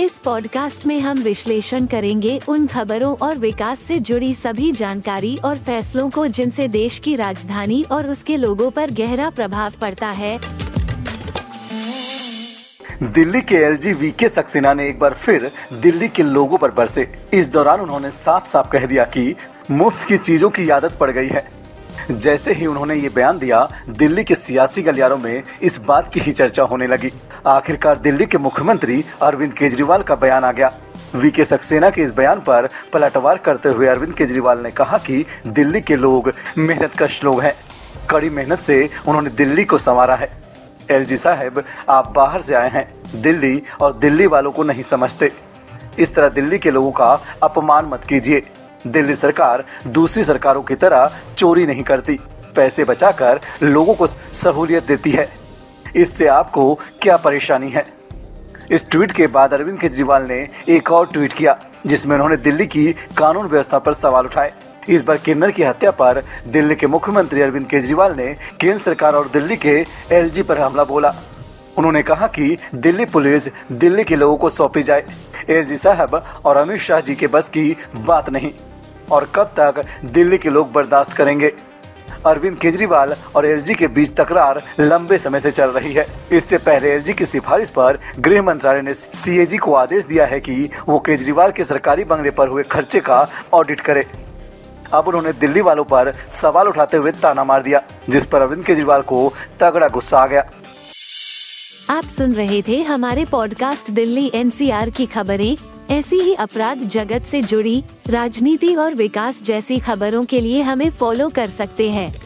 इस पॉडकास्ट में हम विश्लेषण करेंगे उन खबरों और विकास से जुड़ी सभी जानकारी और फैसलों को जिनसे देश की राजधानी और उसके लोगों पर गहरा प्रभाव पड़ता है। दिल्ली के एल जी वी के सक्सेना ने एक बार फिर दिल्ली के लोगों पर बरसे। इस दौरान उन्होंने साफ़ साफ़ कह दिया कि मुफ़्त की चीज़ों की आदत पड़ गई है। जैसे ही उन्होंने ये बयान दिया, दिल्ली के सियासी गलियारों में इस बात की ही चर्चा होने लगी। आखिरकार दिल्ली के मुख्यमंत्री अरविंद केजरीवाल का बयान आ गया। वी के सक्सेना के इस बयान पर पलटवार करते हुए अरविंद केजरीवाल ने कहा कि दिल्ली के लोग मेहनत कश लोग हैं। कड़ी मेहनत से उन्होंने दिल्ली को संवारा है। एलजी साहब, आप बाहर से आए हैं। दिल्ली और दिल्ली वालों को नहीं समझते। इस तरह दिल्ली के लोगों का अपमान मत कीजिए। दिल्ली सरकार दूसरी सरकारों की तरह चोरी नहीं करती। पैसे बचाकर लोगों को सहूलियत देती है। इससे आपको क्या परेशानी है? इस ट्वीट के बाद अरविंद केजरीवाल ने एक और ट्वीट किया, जिसमें उन्होंने दिल्ली की कानून व्यवस्था पर सवाल उठाए। इस बार किन्नर की हत्या पर दिल्ली के मुख्यमंत्री अरविंद केजरीवाल ने केंद्र सरकार और दिल्ली के एलजी पर हमला बोला। उन्होंने कहा कि दिल्ली पुलिस दिल्ली के लोगों को सौंपी जाए। एलजी साहब और अमित शाह जी के बस की बात नहीं। और कब तक दिल्ली के लोग बर्दाश्त करेंगे? अरविंद केजरीवाल और एलजी के बीच तकरार लंबे समय से चल रही है। इससे पहले एलजी की सिफारिश पर गृह मंत्रालय ने सीएजी को आदेश दिया है कि वो केजरीवाल के सरकारी बंगले पर हुए खर्चे का ऑडिट करे। अब उन्होंने दिल्ली वालों पर सवाल उठाते हुए ताना मार दिया, जिस पर अरविंद केजरीवाल को तगड़ा गुस्सा आ गया। आप सुन रहे थे हमारे पॉडकास्ट दिल्ली एनसीआर की खबरें। ऐसी ही अपराध जगत से जुड़ी, राजनीति और विकास जैसी खबरों के लिए हमें फॉलो कर सकते हैं।